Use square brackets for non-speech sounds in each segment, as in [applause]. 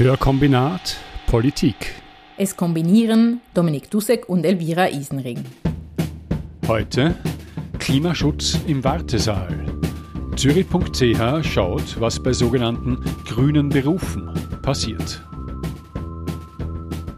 Hörkombinat Politik. Es kombinieren Dominik Dussek und Elvira Isenring. Heute Klimaschutz im Wartesaal. Zürich.ch schaut, was bei sogenannten grünen Berufen passiert.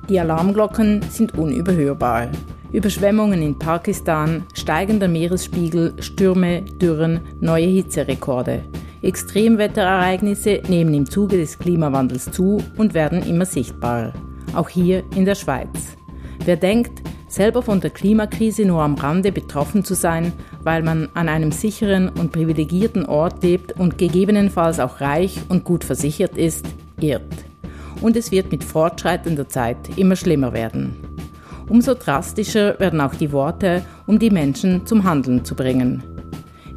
Die Alarmglocken sind unüberhörbar. Überschwemmungen in Pakistan, steigender Meeresspiegel, Stürme, Dürren, neue Hitzerekorde. Extremwetterereignisse nehmen im Zuge des Klimawandels zu und werden immer sichtbarer. Auch hier in der Schweiz. Wer denkt, selber von der Klimakrise nur am Rande betroffen zu sein, weil man an einem sicheren und privilegierten Ort lebt und gegebenenfalls auch reich und gut versichert ist, irrt. Und es wird mit fortschreitender Zeit immer schlimmer werden. Umso drastischer werden auch die Worte, um die Menschen zum Handeln zu bringen.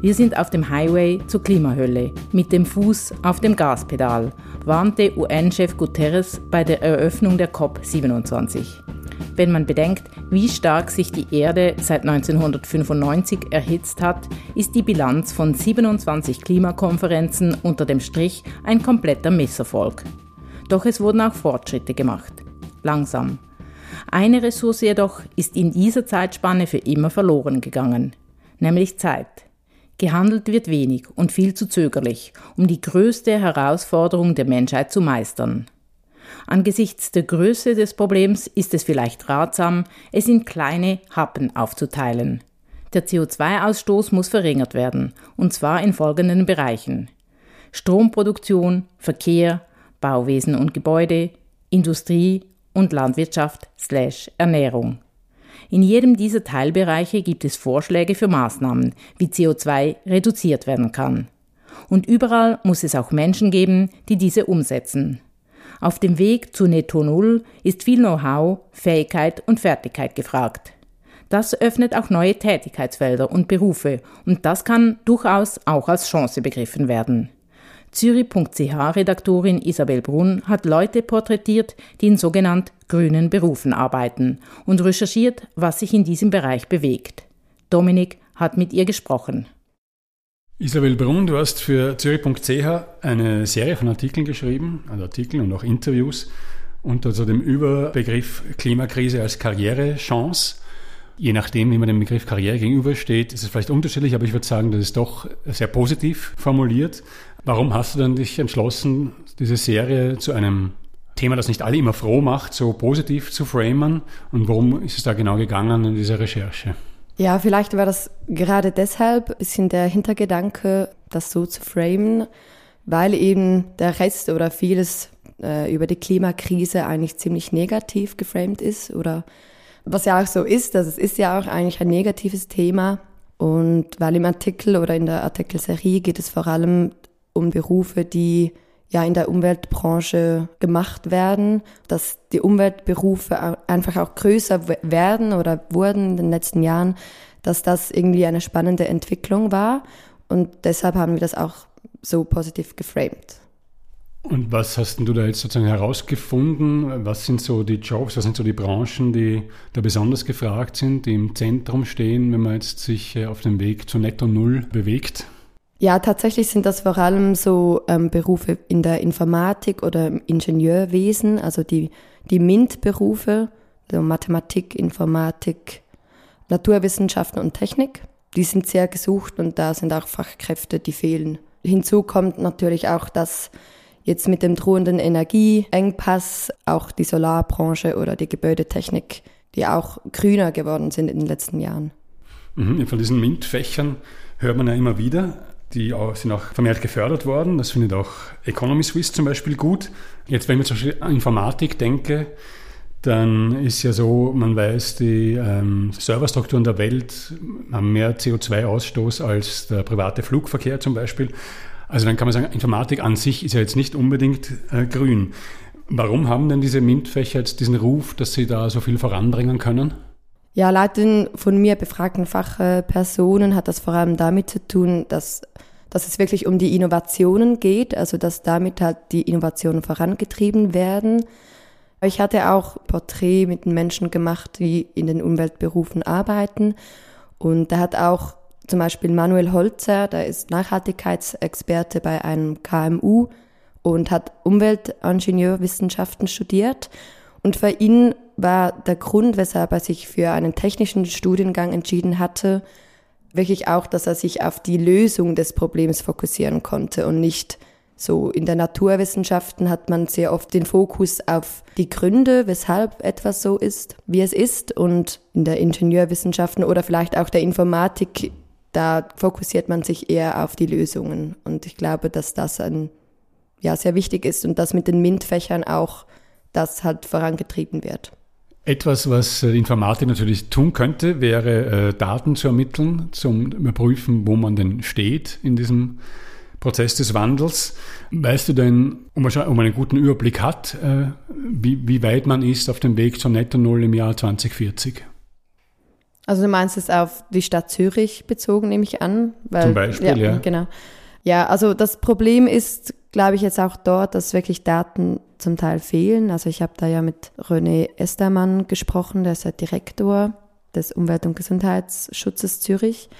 Wir sind auf dem Highway zur Klimahölle, mit dem Fuß auf dem Gaspedal, warnte UN-Chef Guterres bei der Eröffnung der COP27. Wenn man bedenkt, wie stark sich die Erde seit 1995 erhitzt hat, ist die Bilanz von 27 Klimakonferenzen unter dem Strich ein kompletter Misserfolg. Doch es wurden auch Fortschritte gemacht. Langsam. Eine Ressource jedoch ist in dieser Zeitspanne für immer verloren gegangen, nämlich Zeit. Gehandelt wird wenig und viel zu zögerlich, um die größte Herausforderung der Menschheit zu meistern. Angesichts der Größe des Problems ist es vielleicht ratsam, es in kleine Happen aufzuteilen. Der CO2-Ausstoß muss verringert werden, und zwar in folgenden Bereichen Stromproduktion, Verkehr, Bauwesen und Gebäude, Industrie und Landwirtschaft slash Ernährung. In jedem dieser Teilbereiche gibt es Vorschläge für Maßnahmen, wie CO2 reduziert werden kann. Und überall muss es auch Menschen geben, die diese umsetzen. Auf dem Weg zu Netto Null ist viel Know-how, Fähigkeit und Fertigkeit gefragt. Das öffnet auch neue Tätigkeitsfelder und Berufe und das kann durchaus auch als Chance begriffen werden. Zürich.ch-Redaktorin Isabel Brunn hat Leute porträtiert, die in sogenannt grünen Berufen arbeiten und recherchiert, was sich in diesem Bereich bewegt. Dominik hat mit ihr gesprochen. Isabel Brunn, du hast für Zürich.ch eine Serie von Artikeln geschrieben, also Artikel und auch Interviews unter so dem Überbegriff Klimakrise als Karrierechance. Je nachdem, wie man dem Begriff Karriere gegenübersteht, ist es vielleicht unterschiedlich, aber ich würde sagen, das ist doch sehr positiv formuliert. Warum hast du dann dich entschlossen, diese Serie zu einem Thema, das nicht alle immer froh macht, so positiv zu framen? Und worum ist es da genau gegangen in dieser Recherche? Ja, vielleicht war das gerade deshalb ein bisschen der Hintergedanke, das so zu framen, weil eben der Rest oder vieles äh, über die Klimakrise eigentlich ziemlich negativ geframed ist oder was ja auch so ist, dass es ist ja auch eigentlich ein negatives Thema und weil im Artikel oder in der Artikelserie geht es vor allem um Berufe, die ja in der Umweltbranche gemacht werden, dass die Umweltberufe einfach auch größer werden oder wurden in den letzten Jahren, dass das irgendwie eine spannende Entwicklung war und deshalb haben wir das auch so positiv geframed. Und was hast du da jetzt sozusagen herausgefunden? Was sind so die Jobs, was sind so die Branchen, die da besonders gefragt sind, die im Zentrum stehen, wenn man jetzt sich äh, auf dem Weg zu Netto Null bewegt? Ja, tatsächlich sind das vor allem so ähm, Berufe in der Informatik oder im Ingenieurwesen, also die, die MINT-Berufe, also Mathematik, Informatik, Naturwissenschaften und Technik. Die sind sehr gesucht und da sind auch Fachkräfte, die fehlen. Hinzu kommt natürlich auch, dass jetzt mit dem drohenden Energieengpass auch die Solarbranche oder die Gebäudetechnik, die auch grüner geworden sind in den letzten Jahren. Mhm, von diesen MINT-Fächern hört man ja immer wieder die sind auch vermehrt gefördert worden. Das findet auch Economy Swiss zum Beispiel gut. Jetzt, wenn ich zum Beispiel an Informatik denke, dann ist ja so, man weiß, die ähm, Serverstrukturen der Welt haben mehr CO2-Ausstoß als der private Flugverkehr zum Beispiel. Also dann kann man sagen, Informatik an sich ist ja jetzt nicht unbedingt äh, grün. Warum haben denn diese MINT-Fächer jetzt diesen Ruf, dass sie da so viel voranbringen können? Ja, laut den von mir befragten Fachpersonen hat das vor allem damit zu tun, dass, dass es wirklich um die Innovationen geht, also dass damit halt die Innovationen vorangetrieben werden. Ich hatte auch Porträt mit Menschen gemacht, die in den Umweltberufen arbeiten. Und da hat auch zum Beispiel Manuel Holzer, der ist Nachhaltigkeitsexperte bei einem KMU und hat Umweltingenieurwissenschaften studiert. Und für ihn war der Grund, weshalb er sich für einen technischen Studiengang entschieden hatte, wirklich auch, dass er sich auf die Lösung des Problems fokussieren konnte und nicht so in der Naturwissenschaften hat man sehr oft den Fokus auf die Gründe, weshalb etwas so ist, wie es ist. Und in der Ingenieurwissenschaften oder vielleicht auch der Informatik, da fokussiert man sich eher auf die Lösungen. Und ich glaube, dass das ein, ja, sehr wichtig ist und dass mit den MINT-Fächern auch das halt vorangetrieben wird. Etwas, was die Informatik natürlich tun könnte, wäre äh, Daten zu ermitteln, zum Überprüfen, wo man denn steht in diesem Prozess des Wandels. Weißt du denn, um man einen guten Überblick hat, äh, wie, wie weit man ist auf dem Weg zur Netto Null im Jahr 2040? Also du meinst es auf die Stadt Zürich bezogen, nehme ich an? Weil, Zum Beispiel, ja, ja. Genau. Ja, also das Problem ist, glaube ich, jetzt auch dort, dass wirklich Daten zum Teil fehlen. Also ich habe da ja mit René Estermann gesprochen, der ist ja Direktor des Umwelt- und Gesundheitsschutzes Zürich.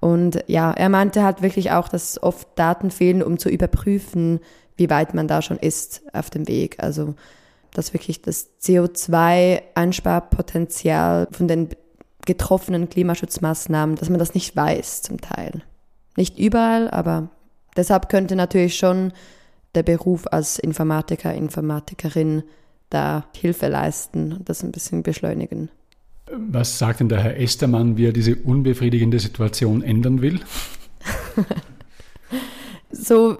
Und ja, er meinte halt wirklich auch, dass oft Daten fehlen, um zu überprüfen, wie weit man da schon ist auf dem Weg. Also, dass wirklich das CO2-Einsparpotenzial von den getroffenen Klimaschutzmaßnahmen, dass man das nicht weiß zum Teil. Nicht überall, aber deshalb könnte natürlich schon der Beruf als Informatiker, Informatikerin da Hilfe leisten und das ein bisschen beschleunigen. Was sagt denn der Herr Estermann, wie er diese unbefriedigende Situation ändern will? [laughs] so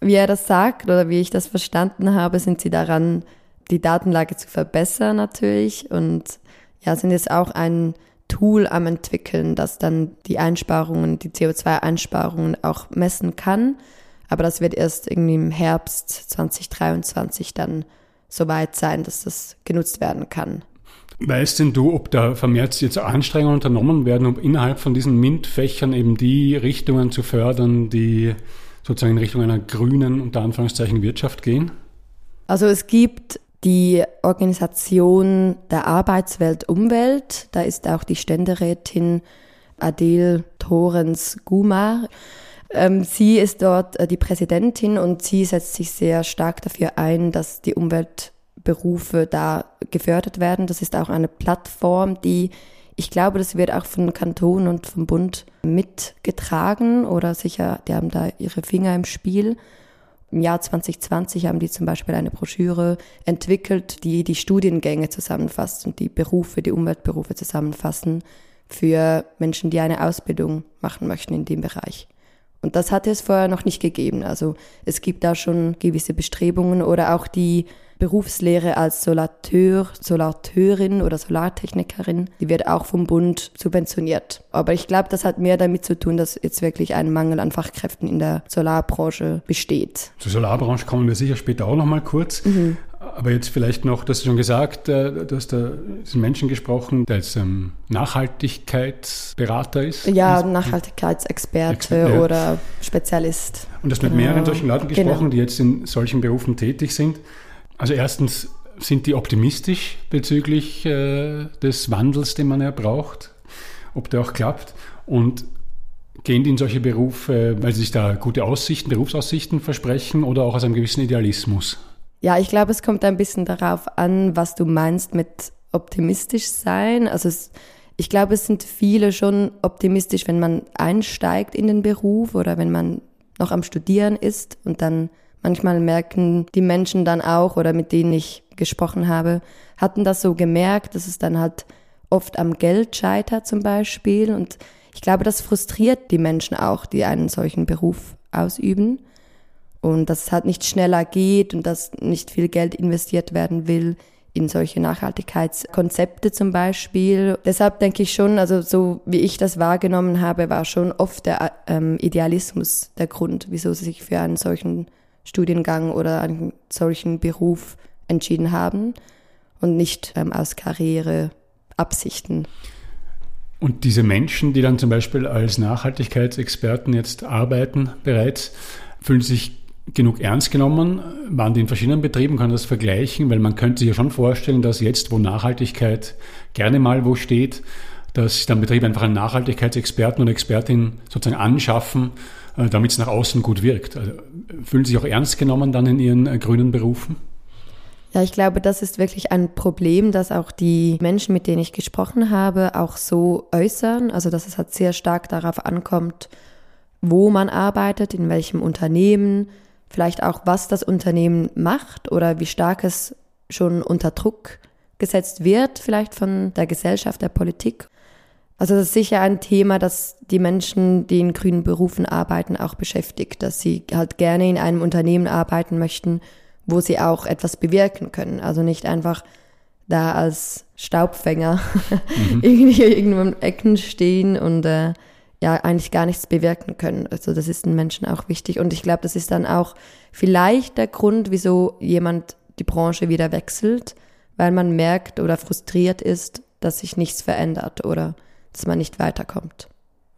wie er das sagt oder wie ich das verstanden habe, sind sie daran, die Datenlage zu verbessern natürlich und ja, sind jetzt auch ein Tool am entwickeln, das dann die Einsparungen, die CO2-Einsparungen auch messen kann. Aber das wird erst irgendwie im Herbst 2023 dann soweit sein, dass das genutzt werden kann. Weißt denn du, ob da vermehrt jetzt Anstrengungen unternommen werden, um innerhalb von diesen MINT-Fächern eben die Richtungen zu fördern, die sozusagen in Richtung einer grünen, unter Anführungszeichen, Wirtschaft gehen? Also es gibt die Organisation der Arbeitswelt Umwelt, da ist auch die Ständerätin Adele Torens-Gumar. Ähm, sie ist dort äh, die Präsidentin und sie setzt sich sehr stark dafür ein, dass die Umwelt Berufe da gefördert werden. Das ist auch eine Plattform, die ich glaube, das wird auch vom Kanton und vom Bund mitgetragen oder sicher, die haben da ihre Finger im Spiel. Im Jahr 2020 haben die zum Beispiel eine Broschüre entwickelt, die die Studiengänge zusammenfasst und die Berufe, die Umweltberufe zusammenfassen für Menschen, die eine Ausbildung machen möchten in dem Bereich. Und das hat es vorher noch nicht gegeben. Also es gibt da schon gewisse Bestrebungen oder auch die Berufslehre als Solateur, Solateurin oder Solartechnikerin, die wird auch vom Bund subventioniert. Aber ich glaube, das hat mehr damit zu tun, dass jetzt wirklich ein Mangel an Fachkräften in der Solarbranche besteht. Zur Solarbranche kommen wir sicher später auch noch mal kurz. Mhm. Aber jetzt vielleicht noch, du hast schon gesagt, äh, du hast da diesen Menschen gesprochen, der jetzt ähm, Nachhaltigkeitsberater ist. Ja, Nachhaltigkeitsexperte Exper ja. oder Spezialist. Und du hast mit genau. mehreren solchen Leuten gesprochen, genau. die jetzt in solchen Berufen tätig sind. Also erstens sind die optimistisch bezüglich äh, des Wandels, den man ja braucht, ob der auch klappt. Und gehen die in solche Berufe, weil sie sich da gute Aussichten, Berufsaussichten versprechen oder auch aus einem gewissen Idealismus? Ja, ich glaube, es kommt ein bisschen darauf an, was du meinst mit optimistisch sein. Also es, ich glaube, es sind viele schon optimistisch, wenn man einsteigt in den Beruf oder wenn man noch am Studieren ist und dann Manchmal merken die Menschen dann auch oder mit denen ich gesprochen habe, hatten das so gemerkt, dass es dann halt oft am Geld scheitert zum Beispiel. Und ich glaube, das frustriert die Menschen auch, die einen solchen Beruf ausüben. Und dass es halt nicht schneller geht und dass nicht viel Geld investiert werden will in solche Nachhaltigkeitskonzepte zum Beispiel. Deshalb denke ich schon, also so wie ich das wahrgenommen habe, war schon oft der ähm, Idealismus der Grund, wieso sie sich für einen solchen Studiengang oder einen solchen Beruf entschieden haben und nicht ähm, aus Karriereabsichten. Und diese Menschen, die dann zum Beispiel als Nachhaltigkeitsexperten jetzt arbeiten bereits, fühlen sich genug ernst genommen? Waren die in verschiedenen Betrieben? Kann das vergleichen? Weil man könnte sich ja schon vorstellen, dass jetzt, wo Nachhaltigkeit gerne mal wo steht, dass sich dann Betriebe einfach einen Nachhaltigkeitsexperten und Expertin sozusagen anschaffen, äh, damit es nach außen gut wirkt. Also, fühlen Sie sich auch ernst genommen dann in Ihren äh, grünen Berufen? Ja, ich glaube, das ist wirklich ein Problem, dass auch die Menschen, mit denen ich gesprochen habe, auch so äußern. Also, dass es halt sehr stark darauf ankommt, wo man arbeitet, in welchem Unternehmen, vielleicht auch, was das Unternehmen macht oder wie stark es schon unter Druck gesetzt wird, vielleicht von der Gesellschaft, der Politik. Also das ist sicher ein Thema, das die Menschen, die in grünen Berufen arbeiten, auch beschäftigt, dass sie halt gerne in einem Unternehmen arbeiten möchten, wo sie auch etwas bewirken können. Also nicht einfach da als Staubfänger [laughs] mhm. irgendwie irgendwo im Ecken stehen und äh, ja eigentlich gar nichts bewirken können. Also das ist den Menschen auch wichtig. Und ich glaube, das ist dann auch vielleicht der Grund, wieso jemand die Branche wieder wechselt, weil man merkt oder frustriert ist, dass sich nichts verändert oder dass man nicht weiterkommt.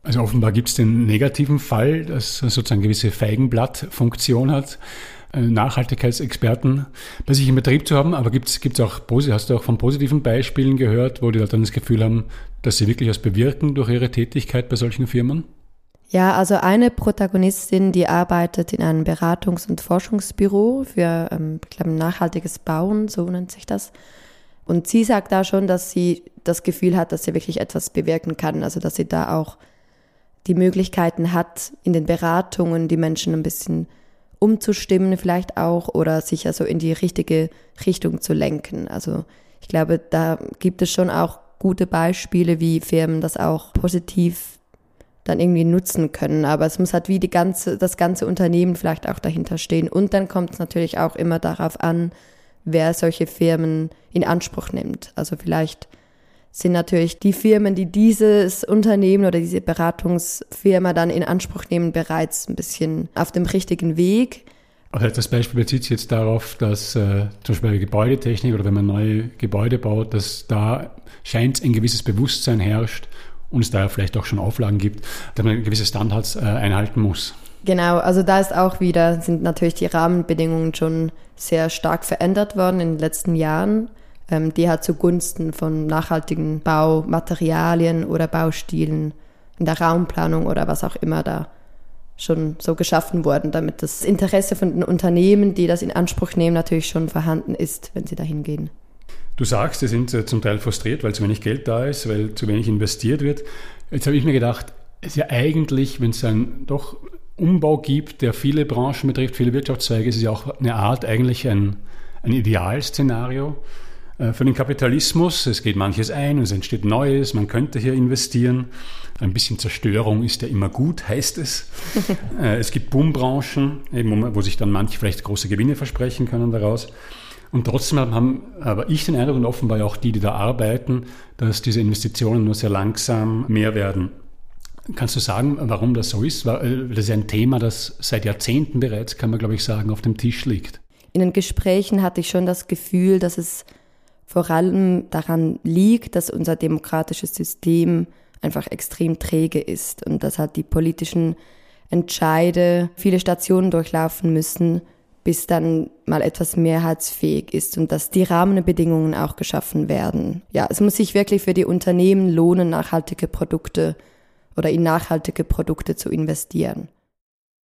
Also offenbar gibt es den negativen Fall, dass sozusagen gewisse Feigenblattfunktion hat, Nachhaltigkeitsexperten bei sich im Betrieb zu haben. Aber gibt es auch, hast du auch von positiven Beispielen gehört, wo die dann das Gefühl haben, dass sie wirklich was bewirken durch ihre Tätigkeit bei solchen Firmen? Ja, also eine Protagonistin, die arbeitet in einem Beratungs- und Forschungsbüro für ähm, ich glaube, nachhaltiges Bauen, so nennt sich das. Und sie sagt da schon, dass sie das Gefühl hat, dass sie wirklich etwas bewirken kann. Also dass sie da auch die Möglichkeiten hat, in den Beratungen die Menschen ein bisschen umzustimmen vielleicht auch oder sich also in die richtige Richtung zu lenken. Also ich glaube, da gibt es schon auch gute Beispiele, wie Firmen das auch positiv dann irgendwie nutzen können. Aber es muss halt wie die ganze, das ganze Unternehmen vielleicht auch dahinter stehen. Und dann kommt es natürlich auch immer darauf an, wer solche Firmen in Anspruch nimmt. Also vielleicht sind natürlich die Firmen, die dieses Unternehmen oder diese Beratungsfirma dann in Anspruch nehmen, bereits ein bisschen auf dem richtigen Weg. Also das Beispiel bezieht sich jetzt darauf, dass äh, zum Beispiel bei Gebäudetechnik oder wenn man neue Gebäude baut, dass da scheint ein gewisses Bewusstsein herrscht und es da vielleicht auch schon Auflagen gibt, dass man gewisse Standards äh, einhalten muss. Genau, also da ist auch wieder, sind natürlich die Rahmenbedingungen schon sehr stark verändert worden in den letzten Jahren ähm, die hat zugunsten von nachhaltigen Baumaterialien oder Baustilen in der Raumplanung oder was auch immer da schon so geschaffen worden, damit das Interesse von den Unternehmen, die das in Anspruch nehmen, natürlich schon vorhanden ist, wenn sie dahin gehen. Du sagst, sie sind äh, zum Teil frustriert, weil zu wenig Geld da ist, weil zu wenig investiert wird. Jetzt habe ich mir gedacht, es ist ja eigentlich, wenn es einen doch Umbau gibt, der viele Branchen betrifft, viele Wirtschaftszweige, ist es ja auch eine Art eigentlich ein, ein Idealszenario für den Kapitalismus. Es geht manches ein es entsteht Neues, man könnte hier investieren. Ein bisschen Zerstörung ist ja immer gut, heißt es. [laughs] Äh, es gibt Boombranchen, wo sich dann manche vielleicht große Gewinne versprechen können daraus. Und trotzdem haben aber ich den Eindruck und offenbar auch die, die da arbeiten, dass diese Investitionen nur sehr langsam mehr werden. Kannst du sagen, warum das so ist? Äh, das ist ein Thema, das seit Jahrzehnten bereits, kann man glaube ich sagen, auf dem Tisch liegt. In den Gesprächen hatte ich schon das Gefühl, dass es vor allem daran liegt, dass unser demokratisches System einfach extrem träge ist und dass halt die politischen Entscheide viele Stationen durchlaufen müssen, bis dann mal etwas mehrheitsfähig ist und dass die Rahmenbedingungen auch geschaffen werden. Ja, es muss sich wirklich für die Unternehmen lohnen, nachhaltige Produkte oder in nachhaltige Produkte zu investieren.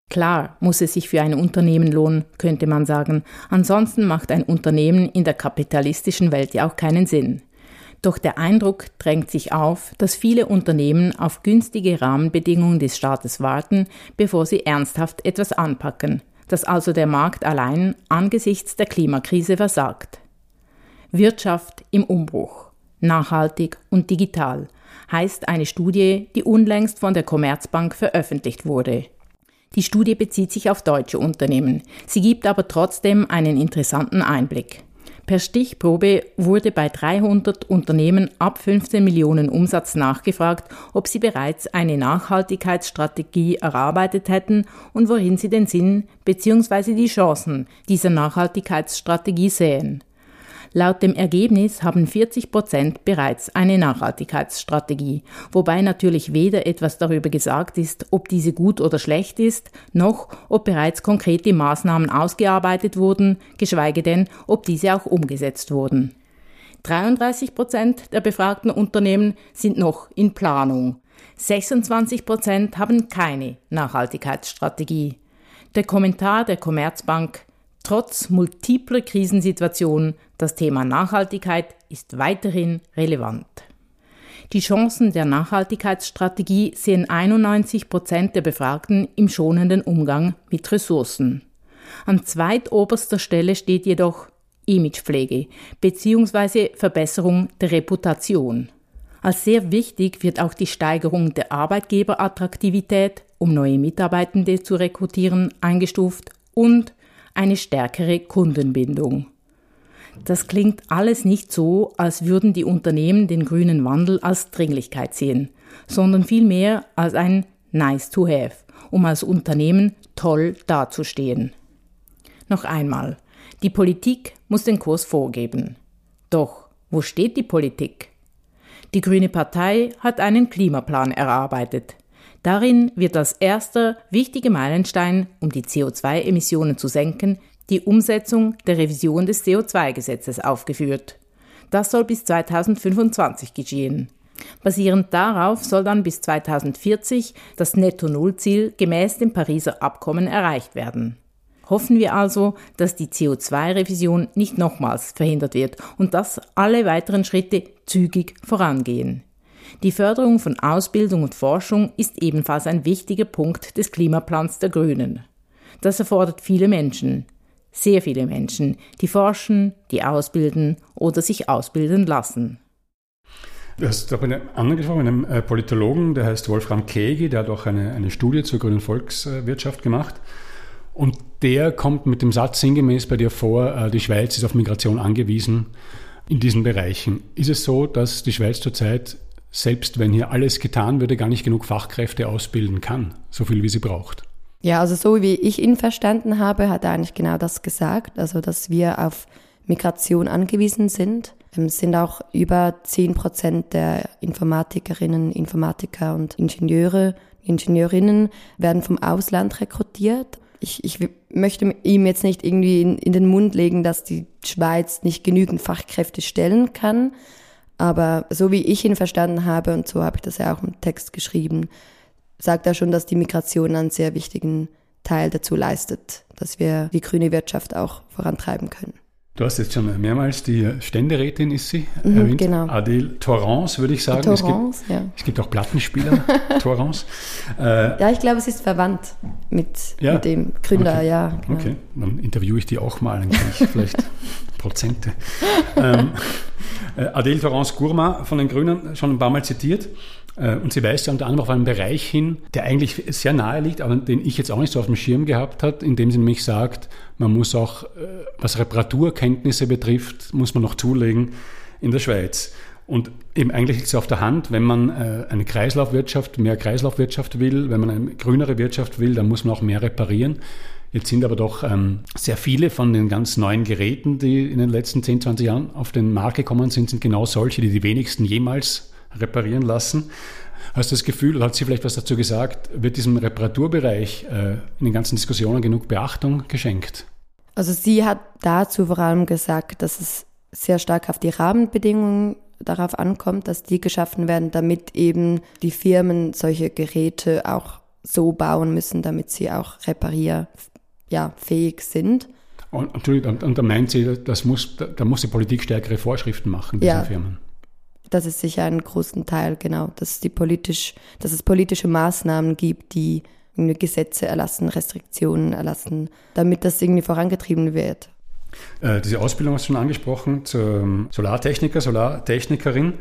Klar muss es sich für ein Unternehmen lohnen, könnte man sagen. Ansonsten macht ein Unternehmen in der kapitalistischen Welt ja auch keinen Sinn. Doch der Eindruck drängt sich auf, dass viele Unternehmen auf günstige Rahmenbedingungen des Staates warten, bevor sie ernsthaft etwas anpacken, dass also der Markt allein angesichts der Klimakrise versagt. Wirtschaft im Umbruch, nachhaltig und digital, heißt eine Studie, die unlängst von der Commerzbank veröffentlicht wurde. Die Studie bezieht sich auf deutsche Unternehmen. Sie gibt aber trotzdem einen interessanten Einblick. Per Stichprobe wurde bei 300 Unternehmen ab 15 Millionen Umsatz nachgefragt, ob sie bereits eine Nachhaltigkeitsstrategie erarbeitet hätten und worin sie den Sinn bzw. die Chancen dieser Nachhaltigkeitsstrategie sehen. Laut dem Ergebnis haben 40 Prozent bereits eine Nachhaltigkeitsstrategie, wobei natürlich weder etwas darüber gesagt ist, ob diese gut oder schlecht ist, noch ob bereits konkrete Maßnahmen ausgearbeitet wurden, geschweige denn, ob diese auch umgesetzt wurden. 33 Prozent der befragten Unternehmen sind noch in Planung. 26 Prozent haben keine Nachhaltigkeitsstrategie. Der Kommentar der Commerzbank Trotz multipler Krisensituationen, das Thema Nachhaltigkeit ist weiterhin relevant. Die Chancen der Nachhaltigkeitsstrategie sehen 91 Prozent der Befragten im schonenden Umgang mit Ressourcen. An zweitoberster Stelle steht jedoch Imagepflege bzw. Verbesserung der Reputation. Als sehr wichtig wird auch die Steigerung der Arbeitgeberattraktivität, um neue Mitarbeitende zu rekrutieren, eingestuft und eine stärkere Kundenbindung. Das klingt alles nicht so, als würden die Unternehmen den grünen Wandel als Dringlichkeit sehen, sondern vielmehr als ein Nice to have, um als Unternehmen toll dazustehen. Noch einmal, die Politik muss den Kurs vorgeben. Doch, wo steht die Politik? Die Grüne Partei hat einen Klimaplan erarbeitet. Darin wird als erster wichtiger Meilenstein, um die CO2-Emissionen zu senken, die Umsetzung der Revision des CO2-Gesetzes aufgeführt. Das soll bis 2025 geschehen. Basierend darauf soll dann bis 2040 das Netto-Null-Ziel gemäß dem Pariser Abkommen erreicht werden. Hoffen wir also, dass die CO2-Revision nicht nochmals verhindert wird und dass alle weiteren Schritte zügig vorangehen. Die Förderung von Ausbildung und Forschung ist ebenfalls ein wichtiger Punkt des Klimaplans der Grünen. Das erfordert viele Menschen, sehr viele Menschen, die forschen, die ausbilden oder sich ausbilden lassen. Du hast auch einen anderen gesprochen, einem äh, Politologen, der heißt Wolfram Kegi, der hat auch eine, eine Studie zur grünen Volkswirtschaft gemacht. Und der kommt mit dem Satz sinngemäß bei dir vor, äh, die Schweiz ist auf Migration angewiesen in diesen Bereichen. Ist es so, dass die Schweiz zurzeit selbst wenn hier alles getan würde, gar nicht genug Fachkräfte ausbilden kann, so viel wie sie braucht. Ja, also so wie ich ihn verstanden habe, hat er eigentlich genau das gesagt, also dass wir auf Migration angewiesen sind. Es sind auch über 10 Prozent der Informatikerinnen, Informatiker und Ingenieure, Ingenieurinnen werden vom Ausland rekrutiert. Ich, ich möchte ihm jetzt nicht irgendwie in, in den Mund legen, dass die Schweiz nicht genügend Fachkräfte stellen kann. Aber so wie ich ihn verstanden habe, und so habe ich das ja auch im Text geschrieben, sagt er schon, dass die Migration einen sehr wichtigen Teil dazu leistet, dass wir die grüne Wirtschaft auch vorantreiben können. Du hast jetzt schon mehrmals die Ständerätin, ist sie, mhm, erwähnt. Genau. Adele Torrance, würde ich sagen. Torrance, es gibt, ja. Es gibt auch Plattenspieler, [laughs] Torrance. Äh, ja, ich glaube, es ist verwandt mit, ja? mit dem Gründer, okay. ja. Genau. Okay, dann interviewe ich die auch mal, dann kann ich vielleicht [laughs] Prozente. ähm, äh, Adele Torrance Gourma von den Grünen, schon ein paar Mal zitiert. Äh, und sie weist ja unter anderem auf einen Bereich hin, der eigentlich sehr nahe liegt, aber den ich jetzt auch nicht so auf dem Schirm gehabt hat, indem sie nämlich sagt, man muss auch, äh, was Reparaturkenntnisse betrifft, muss man noch zulegen in der Schweiz. Und eben eigentlich liegt es auf der Hand, wenn man äh, eine Kreislaufwirtschaft, mehr Kreislaufwirtschaft will, wenn man eine grünere Wirtschaft will, dann muss man auch mehr reparieren. Jetzt sind aber doch ähm, sehr viele von den ganz neuen Geräten, die in den letzten 10, 20 Jahren auf den Markt gekommen sind, sind genau solche, die die wenigsten jemals reparieren lassen. Hast du das Gefühl, oder hat sie vielleicht was dazu gesagt, wird diesem Reparaturbereich äh, in den ganzen Diskussionen genug Beachtung geschenkt? Also sie hat dazu vor allem gesagt, dass es sehr stark auf die Rahmenbedingungen darauf ankommt, dass die geschaffen werden, damit eben die Firmen solche Geräte auch so bauen müssen, damit sie auch reparierfähig ja, sind. Und, und, und da meint sie, das muss, da muss die Politik stärkere Vorschriften machen, diesen ja, Firmen das ist sicher einen großen Teil, genau, dass, die politisch, dass es politische Maßnahmen gibt, die Gesetze erlassen, Restriktionen erlassen, damit das irgendwie vorangetrieben wird. Äh, diese Ausbildung hast du schon angesprochen zur Solartechniker, Solartechnikerin.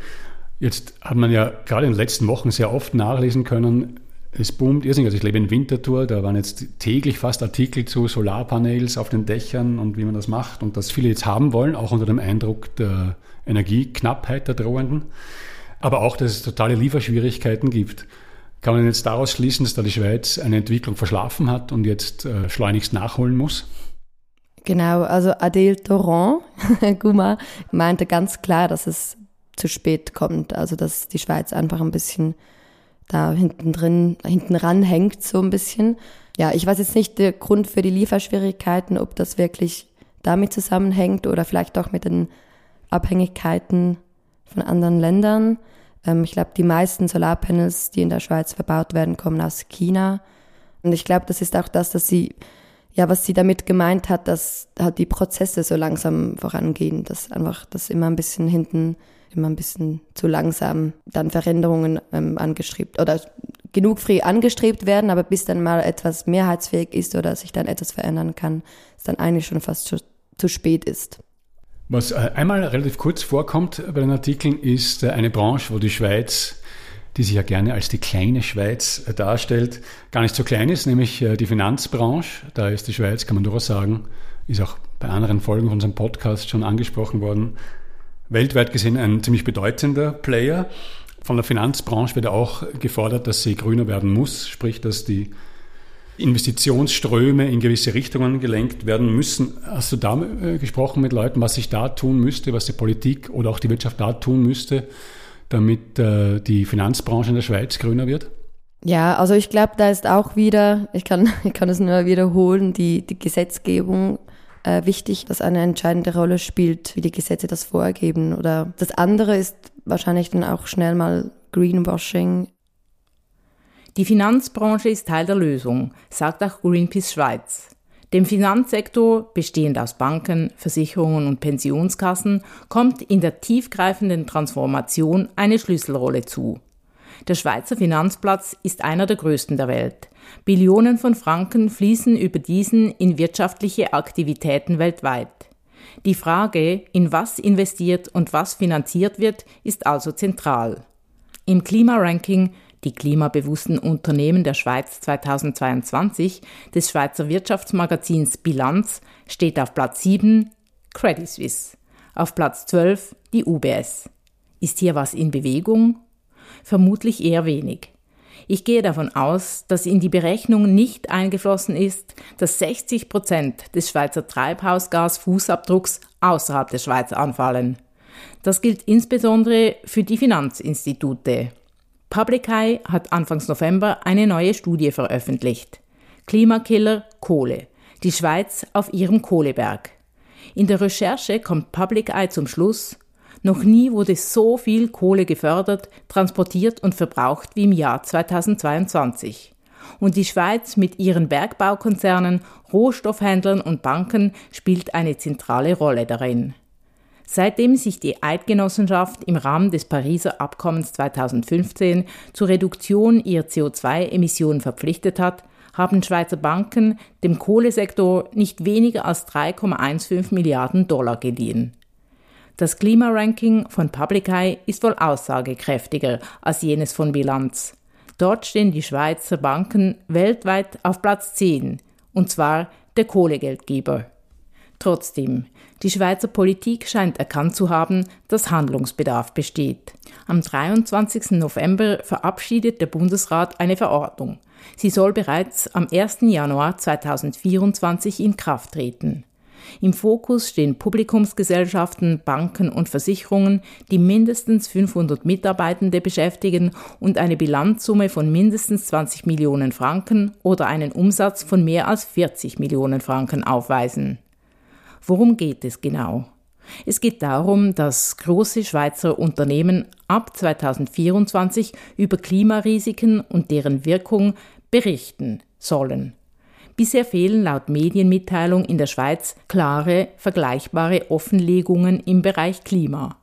Jetzt hat man ja gerade in den letzten Wochen sehr oft nachlesen können, es boomt irrsinnig. Also ich lebe in Winterthur, da waren jetzt täglich fast Artikel zu Solarpanels auf den Dächern und wie man das macht und dass viele jetzt haben wollen, auch unter dem Eindruck der Energieknappheit der drohenden. Aber auch, dass es totale Lieferschwierigkeiten gibt. Kann man jetzt daraus schließen, dass da die Schweiz eine Entwicklung verschlafen hat und jetzt äh, schleunigst nachholen muss? Genau, also Adele Torrent, [laughs] Guma, meinte ganz klar, dass es zu spät kommt. Also dass die Schweiz einfach ein bisschen da hinten drin, hinten ran hängt so ein bisschen. Ja, ich weiß jetzt nicht der Grund für die Lieferschwierigkeiten, ob das wirklich damit zusammenhängt oder vielleicht auch mit den Abhängigkeiten von anderen Ländern. Ähm, ich glaube, die meisten Solarpanels, die in der Schweiz verbaut werden, kommen aus China. Und ich glaube, das ist auch das, dass sie, ja, was sie damit gemeint hat, dass halt die Prozesse so langsam vorangehen, dass einfach das immer ein bisschen hinten, immer ein bisschen zu langsam dann Veränderungen ähm, angestrebt oder genug früh angestrebt werden, aber bis dann mal etwas mehrheitsfähig ist oder sich dann etwas verändern kann, ist dann eigentlich schon fast zu, zu spät ist. Was äh, einmal relativ kurz vorkommt bei den Artikeln, ist äh, eine Branche, wo die Schweiz, die sich ja gerne als die kleine Schweiz äh, darstellt, gar nicht so klein ist, nämlich die Finanzbranche. Da ist die Schweiz, kann man durchaus sagen, ist auch bei anderen Folgen von unserem Podcast schon angesprochen worden, weltweit gesehen ein ziemlich bedeutender Player. Von der Finanzbranche wird auch gefordert, dass sie grüner werden muss, sprich, dass die Investitionsströme in gewisse Richtungen gelenkt werden müssen. Hast du da äh, gesprochen mit Leuten, was sich da tun müsste, was die Politik oder auch die Wirtschaft da tun müsste, damit äh, die Finanzbranche in der Schweiz grüner wird? Ja, also ich glaube, da ist auch wieder, ich kann, [laughs] ich kann es nur wiederholen, die, die Gesetzgebung äh, wichtig, dass eine entscheidende Rolle spielt, wie die Gesetze das vorgeben. Oder das andere ist wahrscheinlich dann auch schnell mal Greenwashing die Finanzbranche ist Teil der Lösung, sagt auch Greenpeace Schweiz. Dem Finanzsektor, bestehend aus Banken, Versicherungen und Pensionskassen, kommt in der tiefgreifenden Transformation eine Schlüsselrolle zu. Der Schweizer Finanzplatz ist einer der größten der Welt. Billionen von Franken fließen über diesen in wirtschaftliche Aktivitäten weltweit. Die Frage, in was investiert und was finanziert wird, ist also zentral. Im Klimaranking die klimabewussten Unternehmen der Schweiz 2022 des Schweizer Wirtschaftsmagazins Bilanz steht auf Platz 7 Credit Suisse, auf Platz 12 die UBS. Ist hier was in Bewegung? Vermutlich eher wenig. Ich gehe davon aus, dass in die Berechnung nicht eingeflossen ist, dass 60 Prozent des Schweizer Treibhausgasfußabdrucks außerhalb der Schweiz anfallen. Das gilt insbesondere für die Finanzinstitute. Public Eye hat Anfangs November eine neue Studie veröffentlicht. Klimakiller Kohle. Die Schweiz auf ihrem Kohleberg. In der Recherche kommt Public Eye zum Schluss, noch nie wurde so viel Kohle gefördert, transportiert und verbraucht wie im Jahr 2022. Und die Schweiz mit ihren Bergbaukonzernen, Rohstoffhändlern und Banken spielt eine zentrale Rolle darin. Seitdem sich die Eidgenossenschaft im Rahmen des Pariser Abkommens 2015 zur Reduktion ihrer CO2-Emissionen verpflichtet hat, haben Schweizer Banken dem Kohlesektor nicht weniger als 3,15 Milliarden Dollar geliehen. Das Klimaranking von Public Eye ist wohl aussagekräftiger als jenes von Bilanz. Dort stehen die Schweizer Banken weltweit auf Platz 10, und zwar der Kohlegeldgeber. Trotzdem, die Schweizer Politik scheint erkannt zu haben, dass Handlungsbedarf besteht. Am 23. November verabschiedet der Bundesrat eine Verordnung. Sie soll bereits am 1. Januar 2024 in Kraft treten. Im Fokus stehen Publikumsgesellschaften, Banken und Versicherungen, die mindestens 500 Mitarbeitende beschäftigen und eine Bilanzsumme von mindestens 20 Millionen Franken oder einen Umsatz von mehr als 40 Millionen Franken aufweisen. Worum geht es genau? Es geht darum, dass große Schweizer Unternehmen ab 2024 über Klimarisiken und deren Wirkung berichten sollen. Bisher fehlen laut Medienmitteilung in der Schweiz klare, vergleichbare Offenlegungen im Bereich Klima.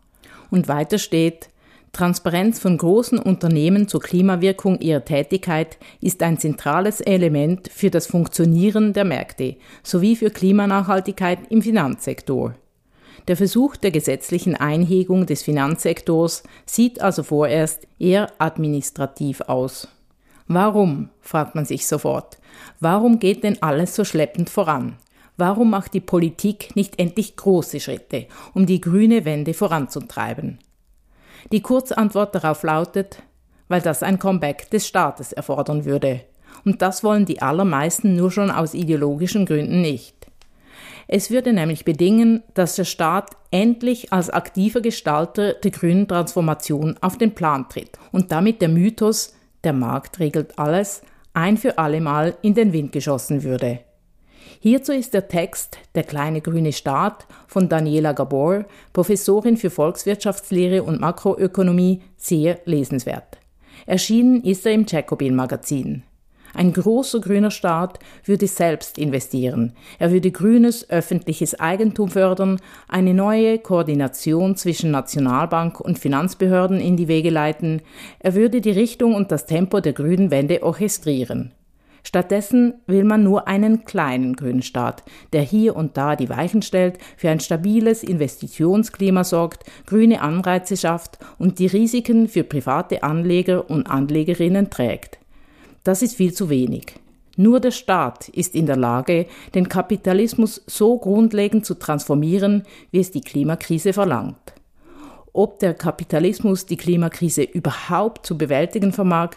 Und weiter steht, Transparenz von großen Unternehmen zur Klimawirkung ihrer Tätigkeit ist ein zentrales Element für das Funktionieren der Märkte sowie für Klimanachhaltigkeit im Finanzsektor. Der Versuch der gesetzlichen Einhegung des Finanzsektors sieht also vorerst eher administrativ aus. Warum, fragt man sich sofort. Warum geht denn alles so schleppend voran? Warum macht die Politik nicht endlich große Schritte, um die grüne Wende voranzutreiben? Die Kurzantwort darauf lautet, weil das ein Comeback des Staates erfordern würde. Und das wollen die allermeisten nur schon aus ideologischen Gründen nicht. Es würde nämlich bedingen, dass der Staat endlich als aktiver Gestalter der grünen Transformation auf den Plan tritt und damit der Mythos, der Markt regelt alles, ein für alle Mal in den Wind geschossen würde. Hierzu ist der Text Der kleine grüne Staat von Daniela Gabor, Professorin für Volkswirtschaftslehre und Makroökonomie, sehr lesenswert. Erschienen ist er im Jacobin Magazin. Ein großer grüner Staat würde selbst investieren. Er würde grünes öffentliches Eigentum fördern, eine neue Koordination zwischen Nationalbank und Finanzbehörden in die Wege leiten. Er würde die Richtung und das Tempo der grünen Wende orchestrieren. Stattdessen will man nur einen kleinen grünen Staat, der hier und da die Weichen stellt, für ein stabiles Investitionsklima sorgt, grüne Anreize schafft und die Risiken für private Anleger und Anlegerinnen trägt. Das ist viel zu wenig. Nur der Staat ist in der Lage, den Kapitalismus so grundlegend zu transformieren, wie es die Klimakrise verlangt. Ob der Kapitalismus die Klimakrise überhaupt zu bewältigen vermag,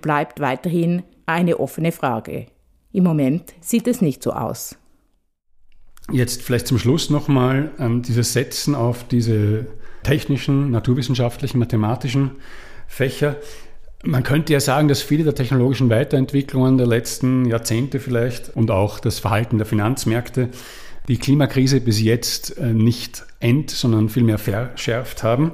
bleibt weiterhin eine offene Frage. Im Moment sieht es nicht so aus. Jetzt vielleicht zum Schluss nochmal ähm, dieses Setzen auf diese technischen, naturwissenschaftlichen, mathematischen Fächer. Man könnte ja sagen, dass viele der technologischen Weiterentwicklungen der letzten Jahrzehnte vielleicht und auch das Verhalten der Finanzmärkte die Klimakrise bis jetzt äh, nicht ent, sondern vielmehr verschärft haben.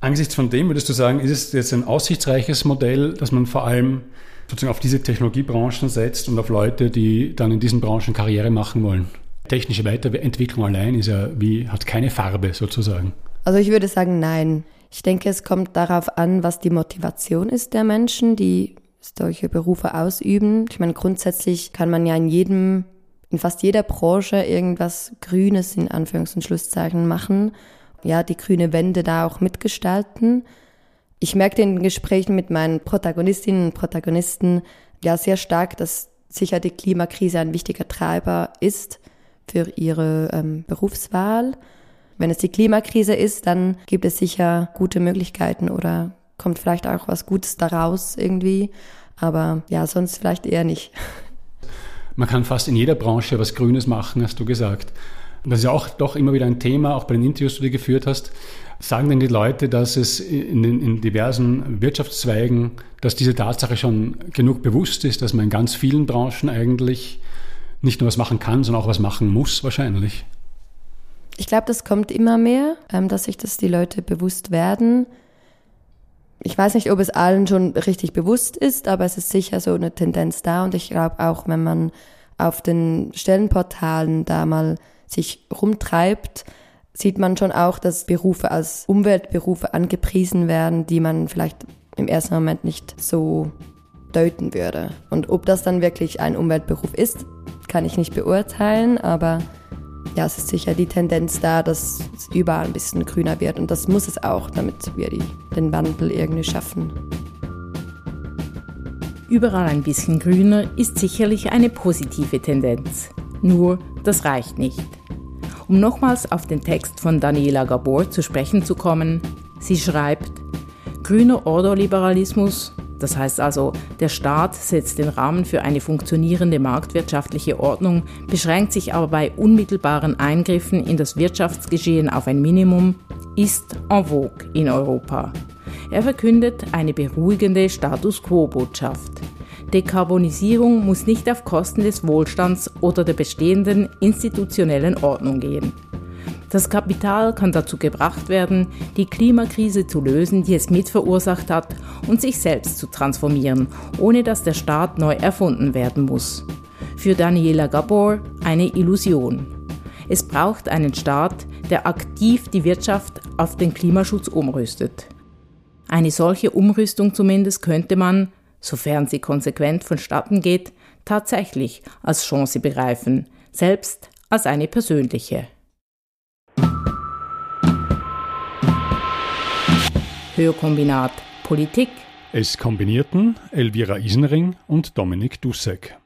Angesichts von dem würdest du sagen, ist es jetzt ein aussichtsreiches Modell, dass man vor allem sozusagen auf diese Technologiebranchen setzt und auf Leute, die dann in diesen Branchen Karriere machen wollen? Technische Weiterentwicklung allein ist ja wie, hat keine Farbe sozusagen. Also ich würde sagen, nein. Ich denke, es kommt darauf an, was die Motivation ist der Menschen, die solche Berufe ausüben. Ich meine, grundsätzlich kann man ja in jedem, in fast jeder Branche irgendwas Grünes in Anführungs- und Schlusszeichen machen. Ja, die grüne Wende da auch mitgestalten. Ich merke in den Gesprächen mit meinen Protagonistinnen und Protagonisten ja sehr stark, dass sicher die Klimakrise ein wichtiger Treiber ist für ihre ähm, Berufswahl. Wenn es die Klimakrise ist, dann gibt es sicher gute Möglichkeiten oder kommt vielleicht auch was Gutes daraus irgendwie. Aber ja, sonst vielleicht eher nicht. Man kann fast in jeder Branche was Grünes machen, hast du gesagt. Und das ist ja auch doch immer wieder ein Thema, auch bei den Interviews, die du geführt hast. Sagen denn die Leute, dass es in, in diversen Wirtschaftszweigen, dass diese Tatsache schon genug bewusst ist, dass man in ganz vielen Branchen eigentlich nicht nur was machen kann, sondern auch was machen muss wahrscheinlich? Ich glaube, das kommt immer mehr, ähm, dass sich das die Leute bewusst werden. Ich weiß nicht, ob es allen schon richtig bewusst ist, aber es ist sicher so eine Tendenz da. Und ich glaube auch, wenn man auf den Stellenportalen da mal sich rumtreibt, sieht man schon auch, dass Berufe als Umweltberufe angepriesen werden, die man vielleicht im ersten Moment nicht so deuten würde. Und ob das dann wirklich ein Umweltberuf ist, kann ich nicht beurteilen, aber ja, es ist sicher die Tendenz da, dass es überall ein bisschen grüner wird. Und das muss es auch, damit wir die, den Wandel irgendwie schaffen. Überall ein bisschen grüner ist sicherlich eine positive Tendenz. Nur, das reicht nicht. Um nochmals auf den Text von Daniela Gabor zu sprechen zu kommen, sie schreibt, grüner Ordoliberalismus das heißt also, der Staat setzt den Rahmen für eine funktionierende marktwirtschaftliche Ordnung, beschränkt sich aber bei unmittelbaren Eingriffen in das Wirtschaftsgeschehen auf ein Minimum, ist en vogue in Europa. Er verkündet eine beruhigende Status quo-Botschaft. Dekarbonisierung muss nicht auf Kosten des Wohlstands oder der bestehenden institutionellen Ordnung gehen. Das Kapital kann dazu gebracht werden, die Klimakrise zu lösen, die es mitverursacht hat, und sich selbst zu transformieren, ohne dass der Staat neu erfunden werden muss. Für Daniela Gabor eine Illusion. Es braucht einen Staat, der aktiv die Wirtschaft auf den Klimaschutz umrüstet. Eine solche Umrüstung zumindest könnte man, sofern sie konsequent vonstatten geht, tatsächlich als Chance begreifen, selbst als eine persönliche. Hörkombinat Politik. Es kombinierten Elvira Isenring und Dominik Dussek.